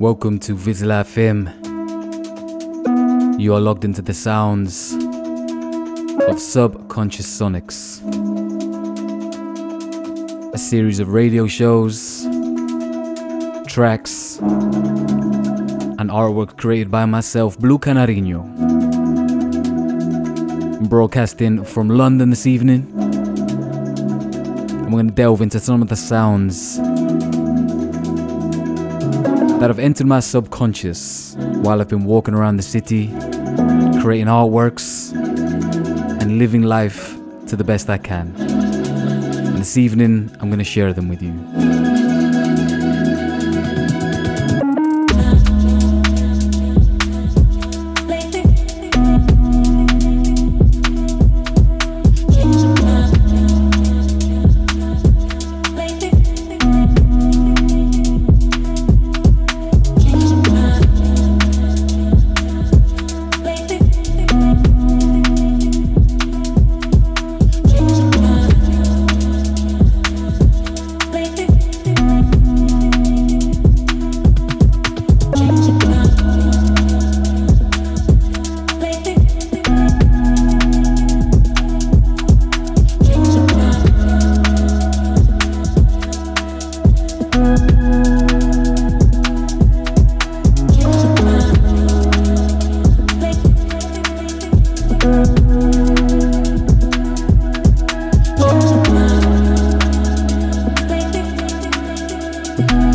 Welcome to VISLA FM. You are logged into the sounds of Subconscious Sonics, a series of radio shows, tracks, and artwork created by myself, Blue Canariñho. Broadcasting from London this evening. I'm going to delve into some of the sounds that have entered my subconscious while I've been walking around the city, creating artworks, and living life to the best I can. And this evening, I'm going to share them with you. Bye.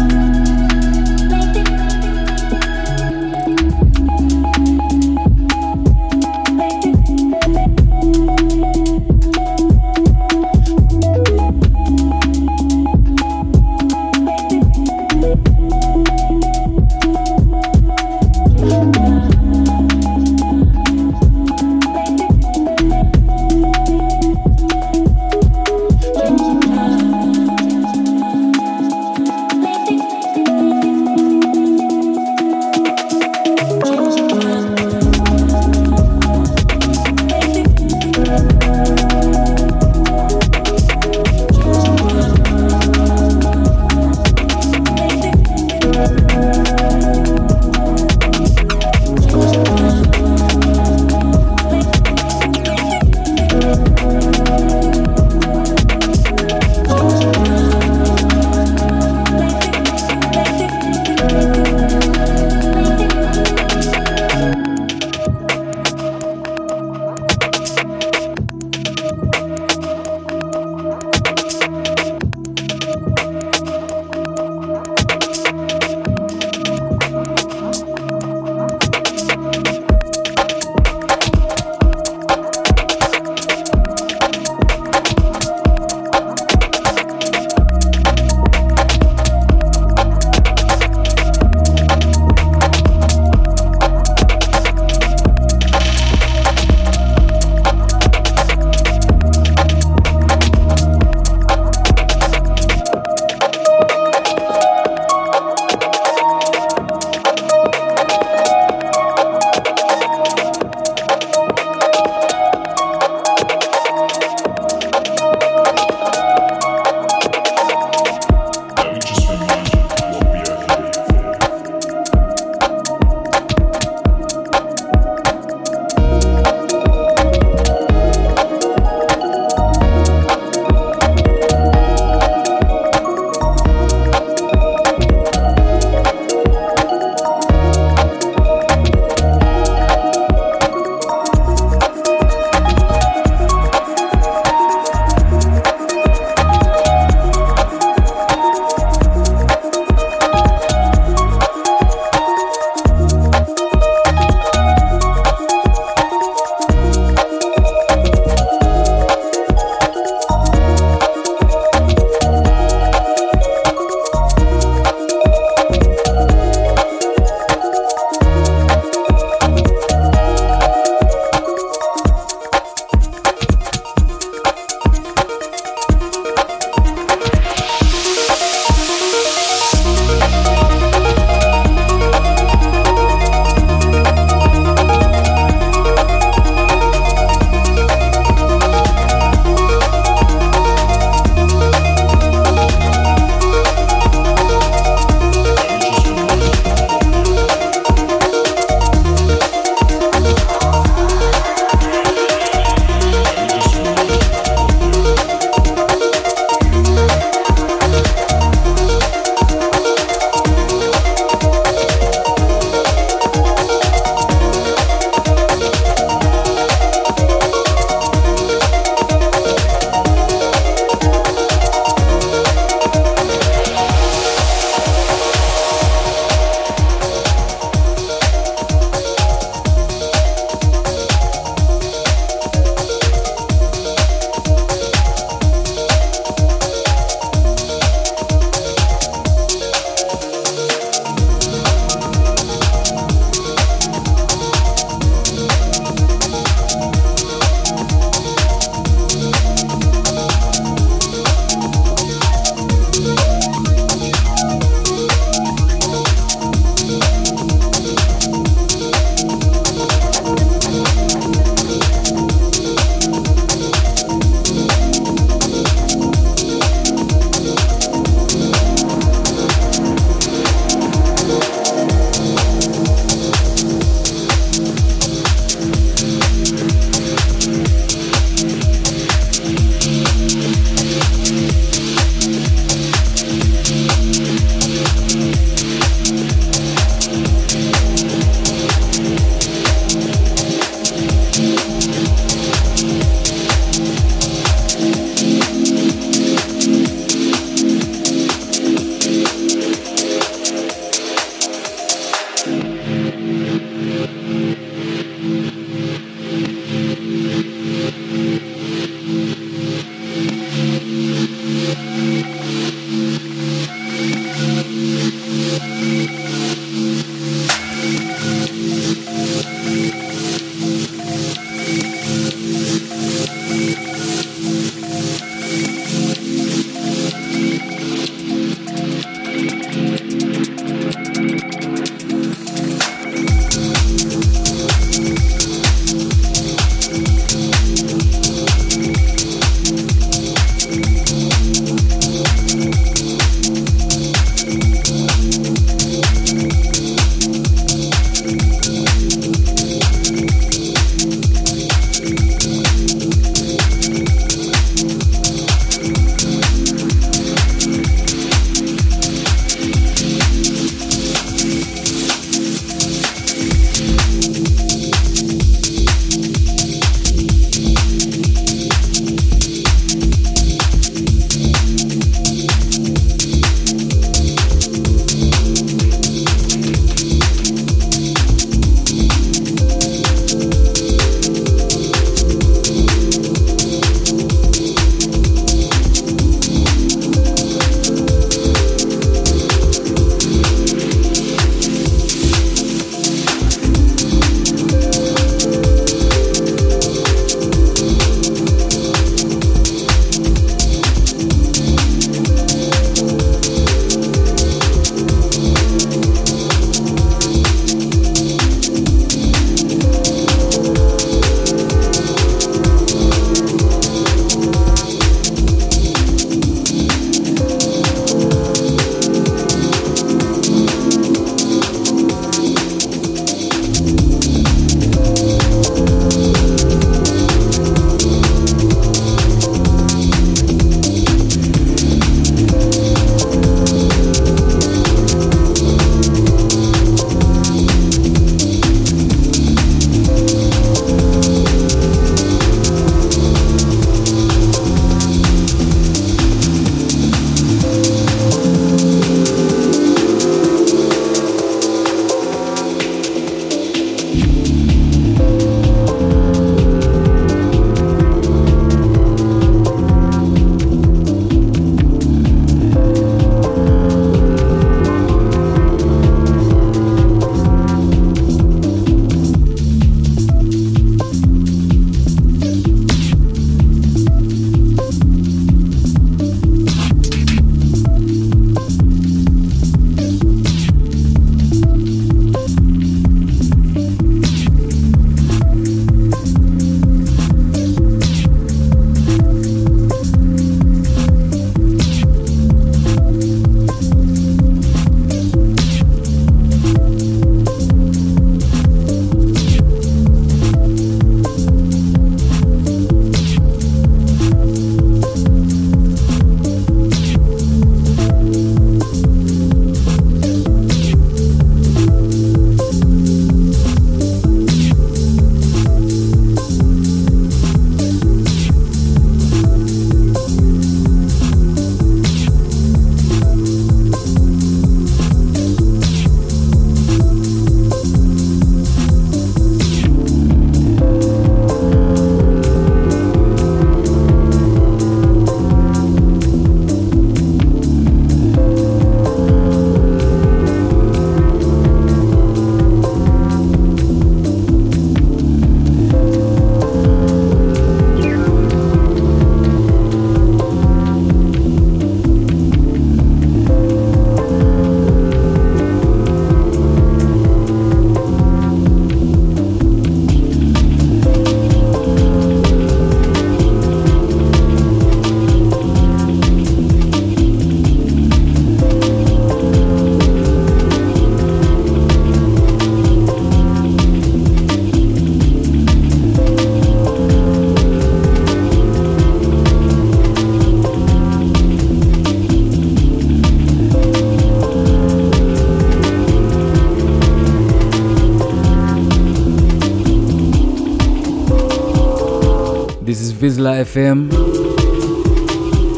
VISLA FM.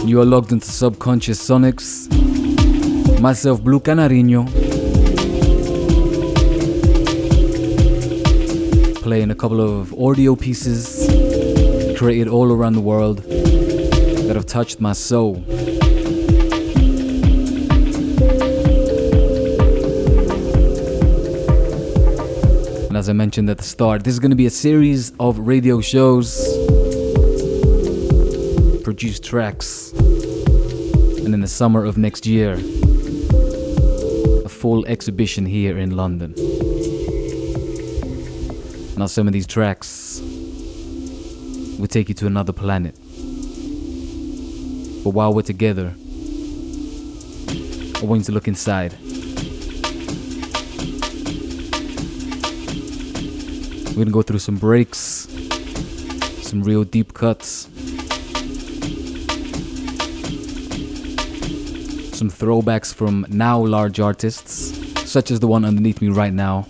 You are logged into Subconscious Sonics. Myself, Blue Canariñho. Playing a couple of audio pieces created all around the world that have touched my soul. And as I mentioned at the start, this is going to be a series of radio shows, produced tracks, and in the summer of next year, a full exhibition here in London. Now, some of these tracks will take you to another planet. But while we're together, I want you to look inside. We're gonna go through some breaks, some real deep cuts, some throwbacks from now large artists, such as the one underneath me right now,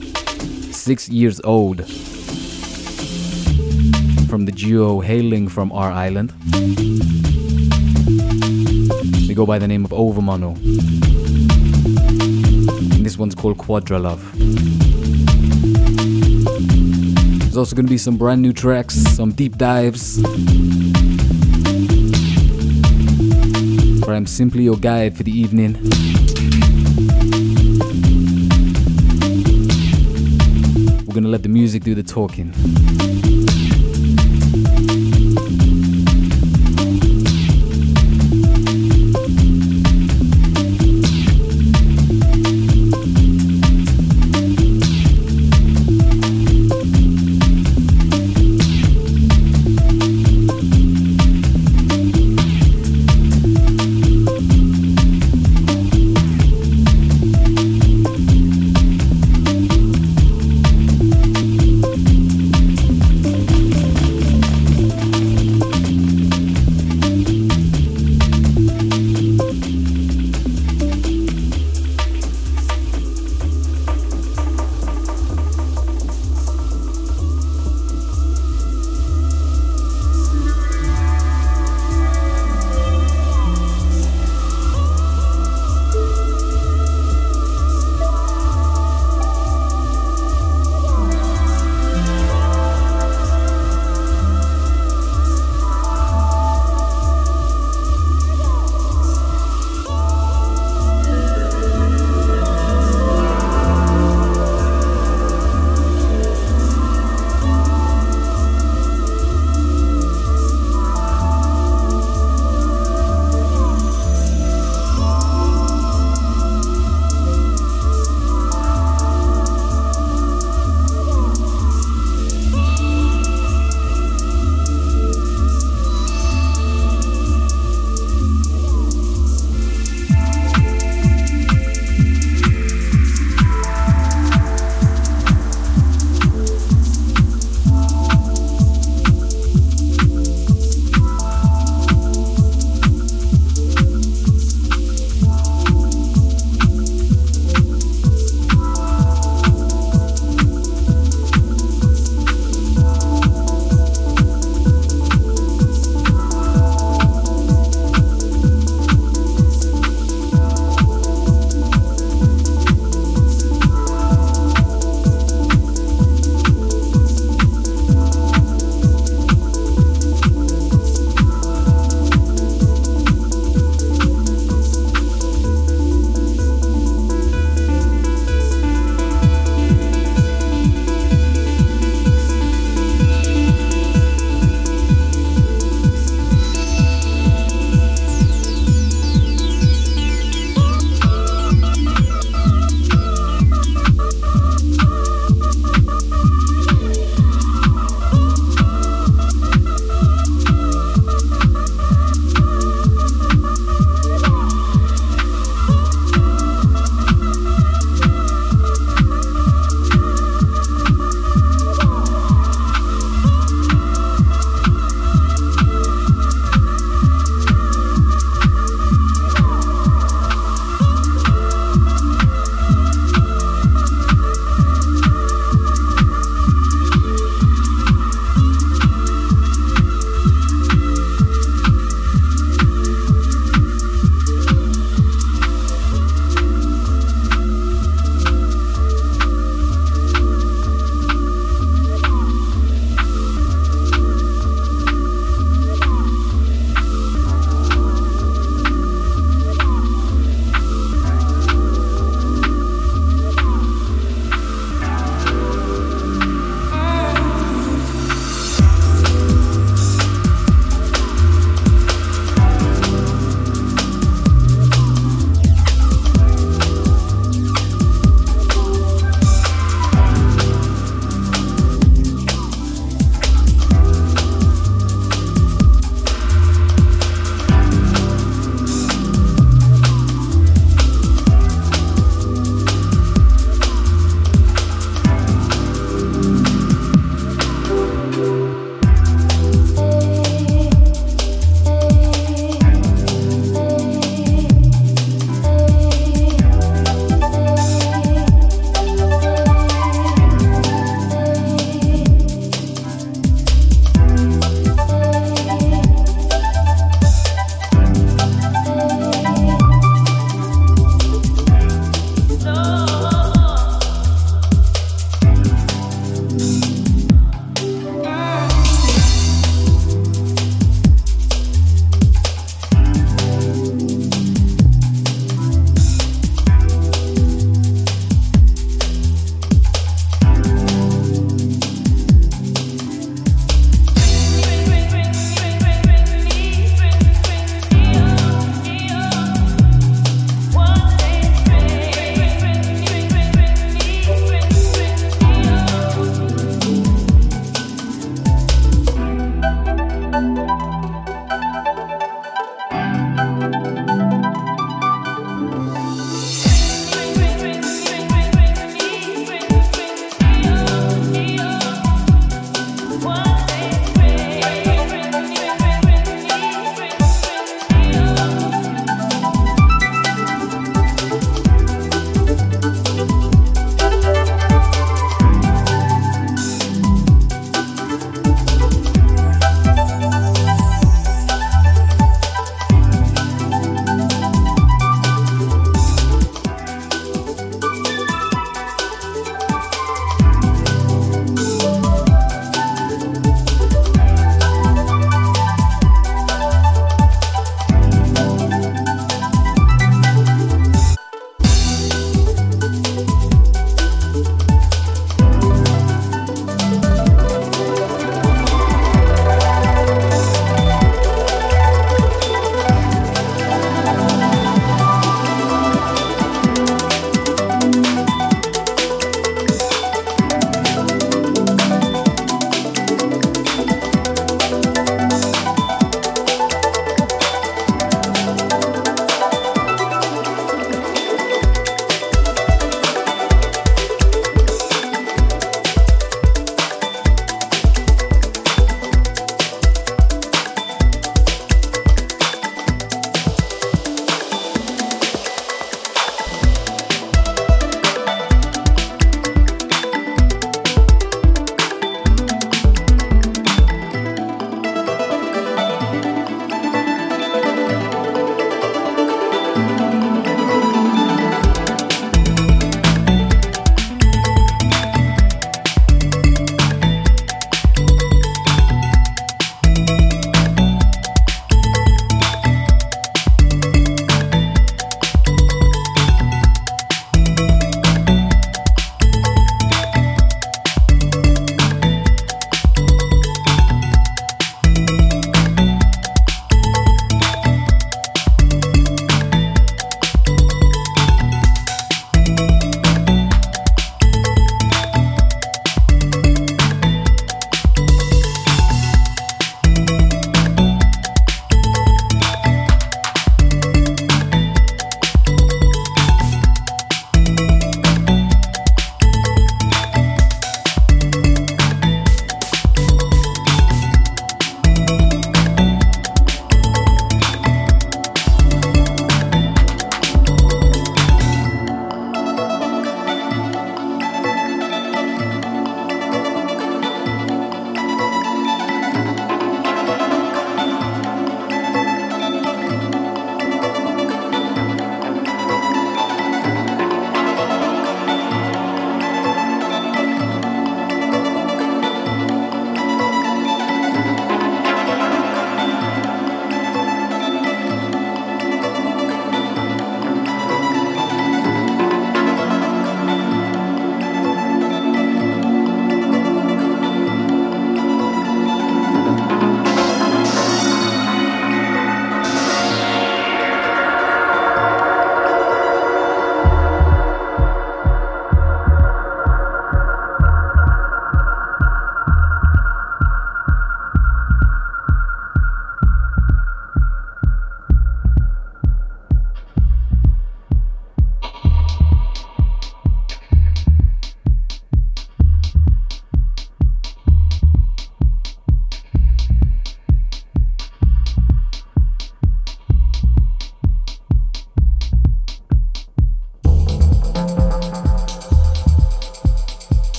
six years old, from the duo hailing from our island. They go by the name of Overmono. And this one's called Quadra Love. There's also gonna be some brand new tracks, some deep dives. I'm simply your guide for the evening. We're gonna let the music do the talking.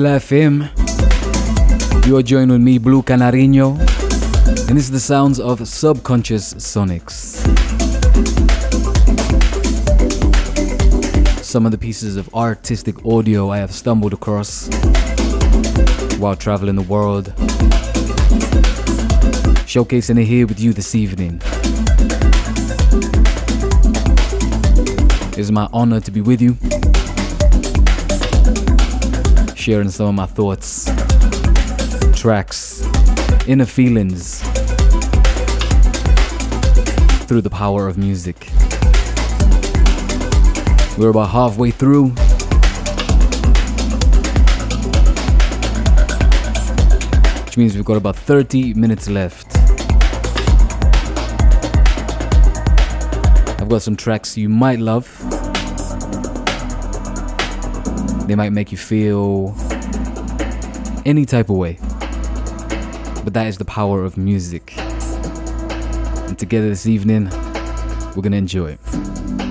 VISLA FM. You are joined with me, Blue Canariñho, and this is the sounds of Subconscious Sonics. Some of the pieces of artistic audio I have stumbled across while traveling the world, showcasing it here with you this evening. It's my honor to be with you, sharing some of my thoughts, tracks, inner feelings through the power of music. We're about halfway through. Which means we've got about 30 minutes left. I've got some tracks you might love. They might make you feel any type of way. But that is the power of music. And together this evening, we're gonna enjoy it.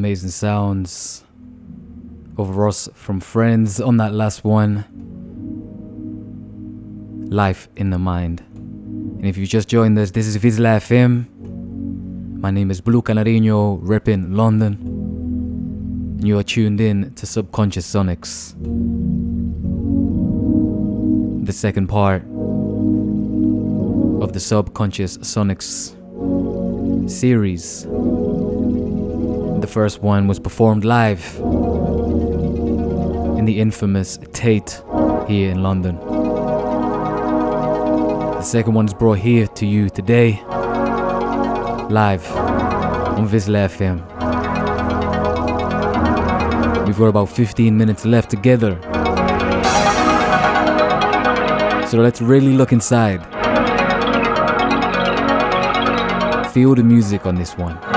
Amazing sounds of Ross from Friends on that last one. Life in the Mind. And if you just joined us, this is VISLA FM. My name is Blue Canariñho, repping London. And you are tuned in to Subconscious Sonics. The second part of the Subconscious Sonics series. The first one was performed live in the infamous Tate here in London. The second one is brought here to you today, live on VISLA FM. We've got about 15 minutes left together. So let's really look inside. Feel the music on this one.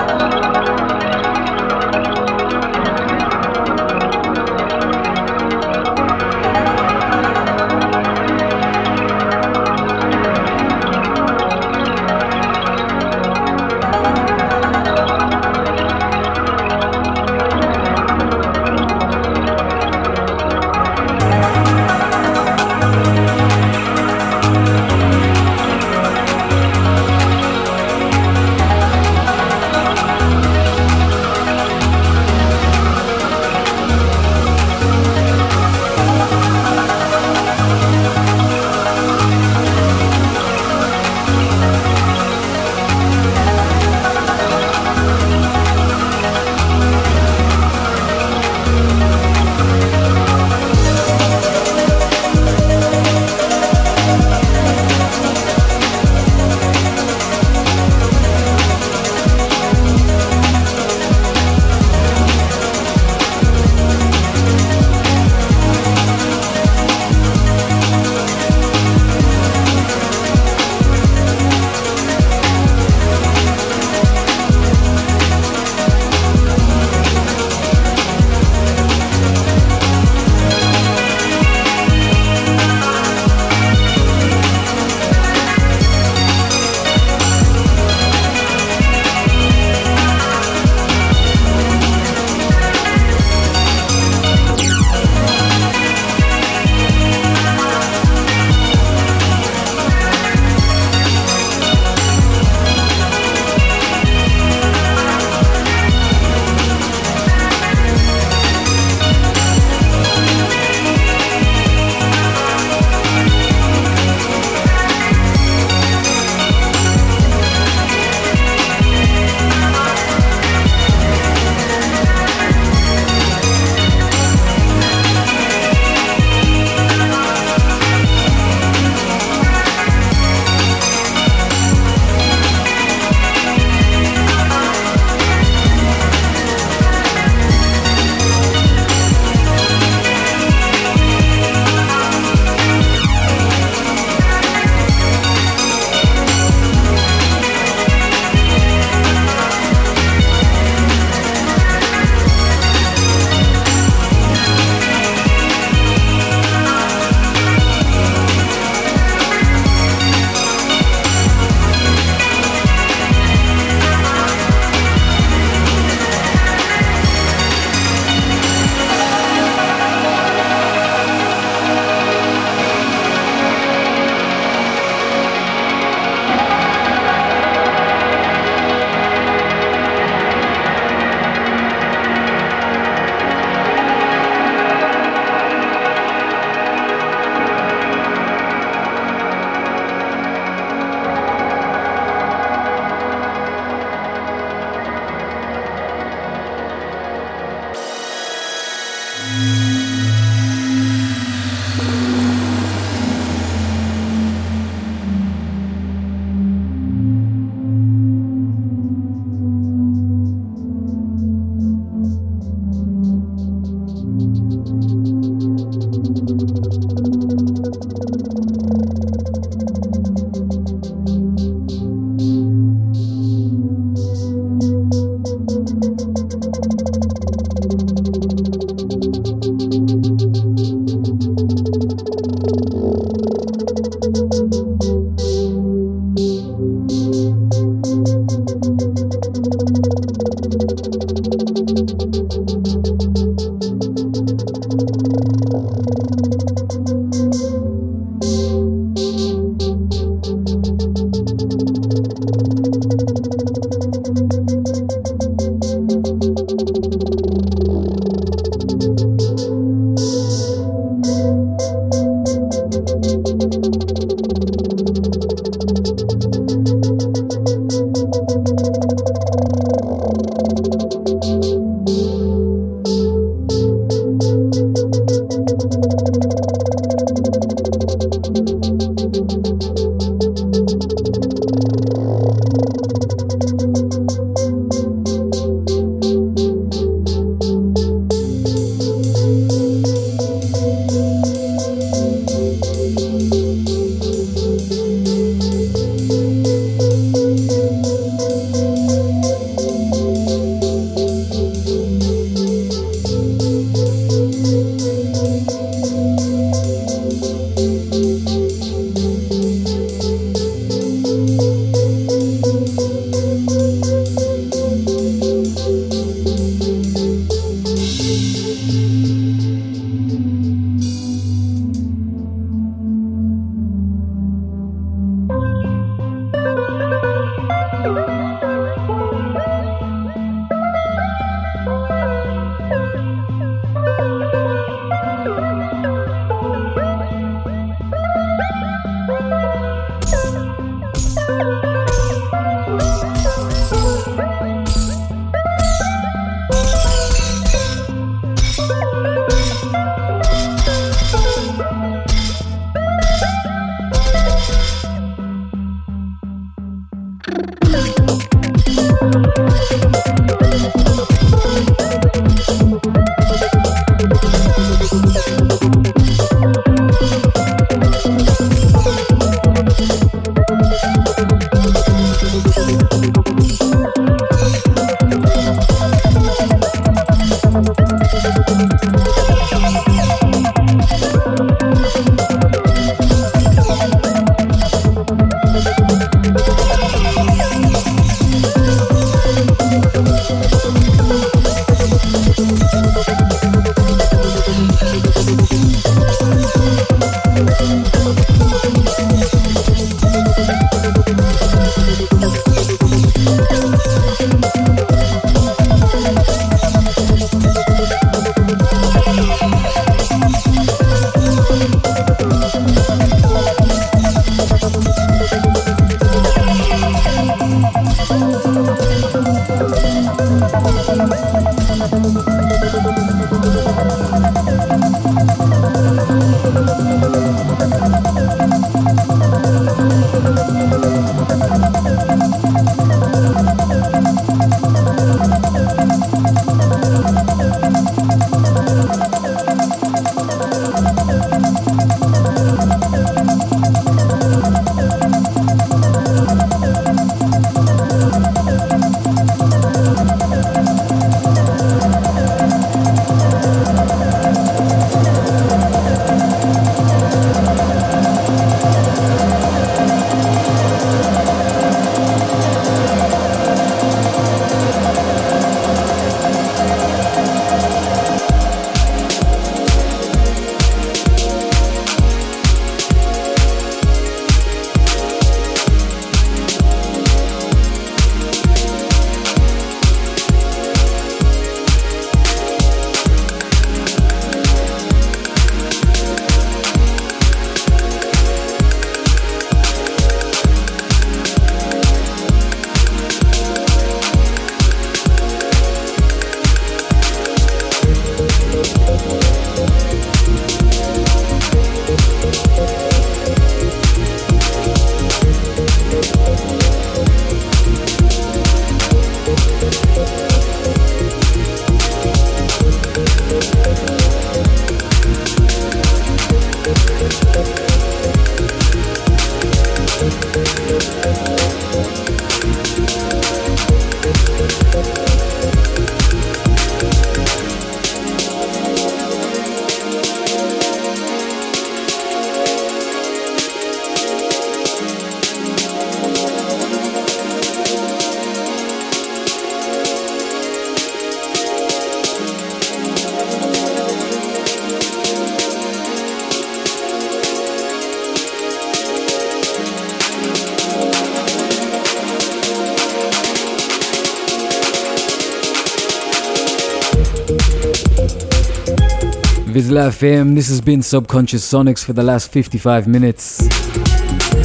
VISLA FM, this has been Subconscious Sonics for the last 55 minutes.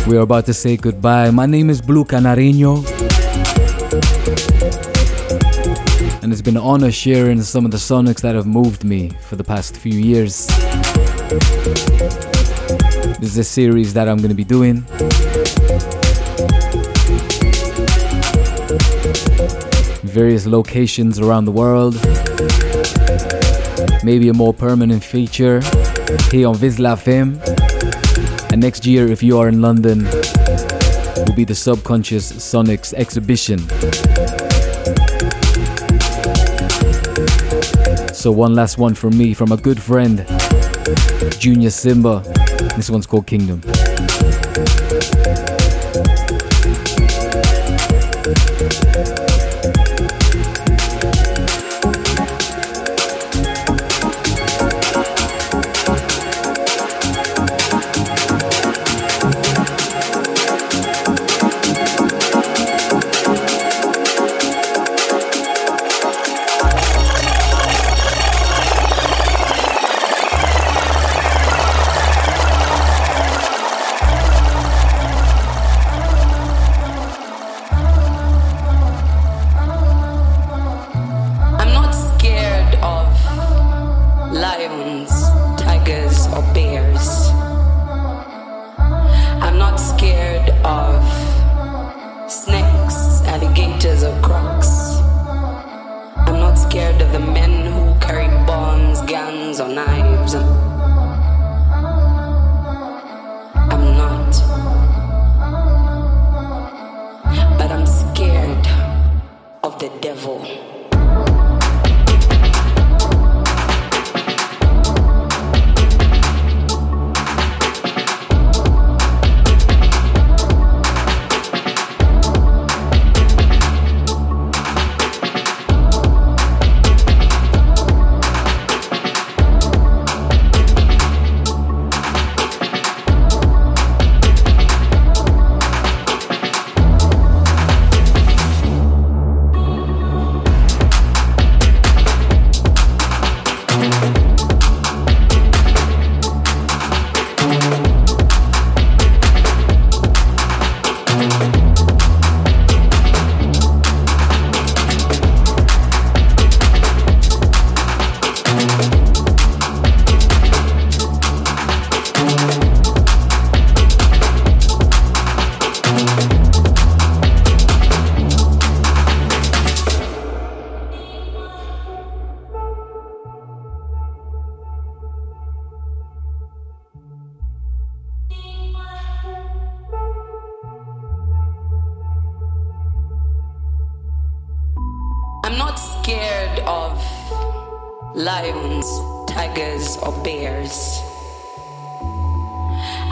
We are about to say goodbye. My name is Blue Canariñho. And it's been an honor sharing some of the Sonics that have moved me for the past few years. This is a series that I'm going to be doing. Various locations around the world. Maybe a more permanent feature here on VISLA FM. And next year, if you are in London, will be the Subconscious Sonics exhibition. So, one last one from me, from a good friend, Junior Simba. This one's called Kingdom.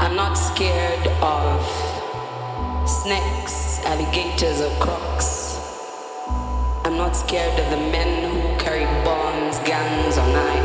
I'm not scared of snakes, alligators, or crocs. I'm not scared of the men who carry bombs, guns, or knives.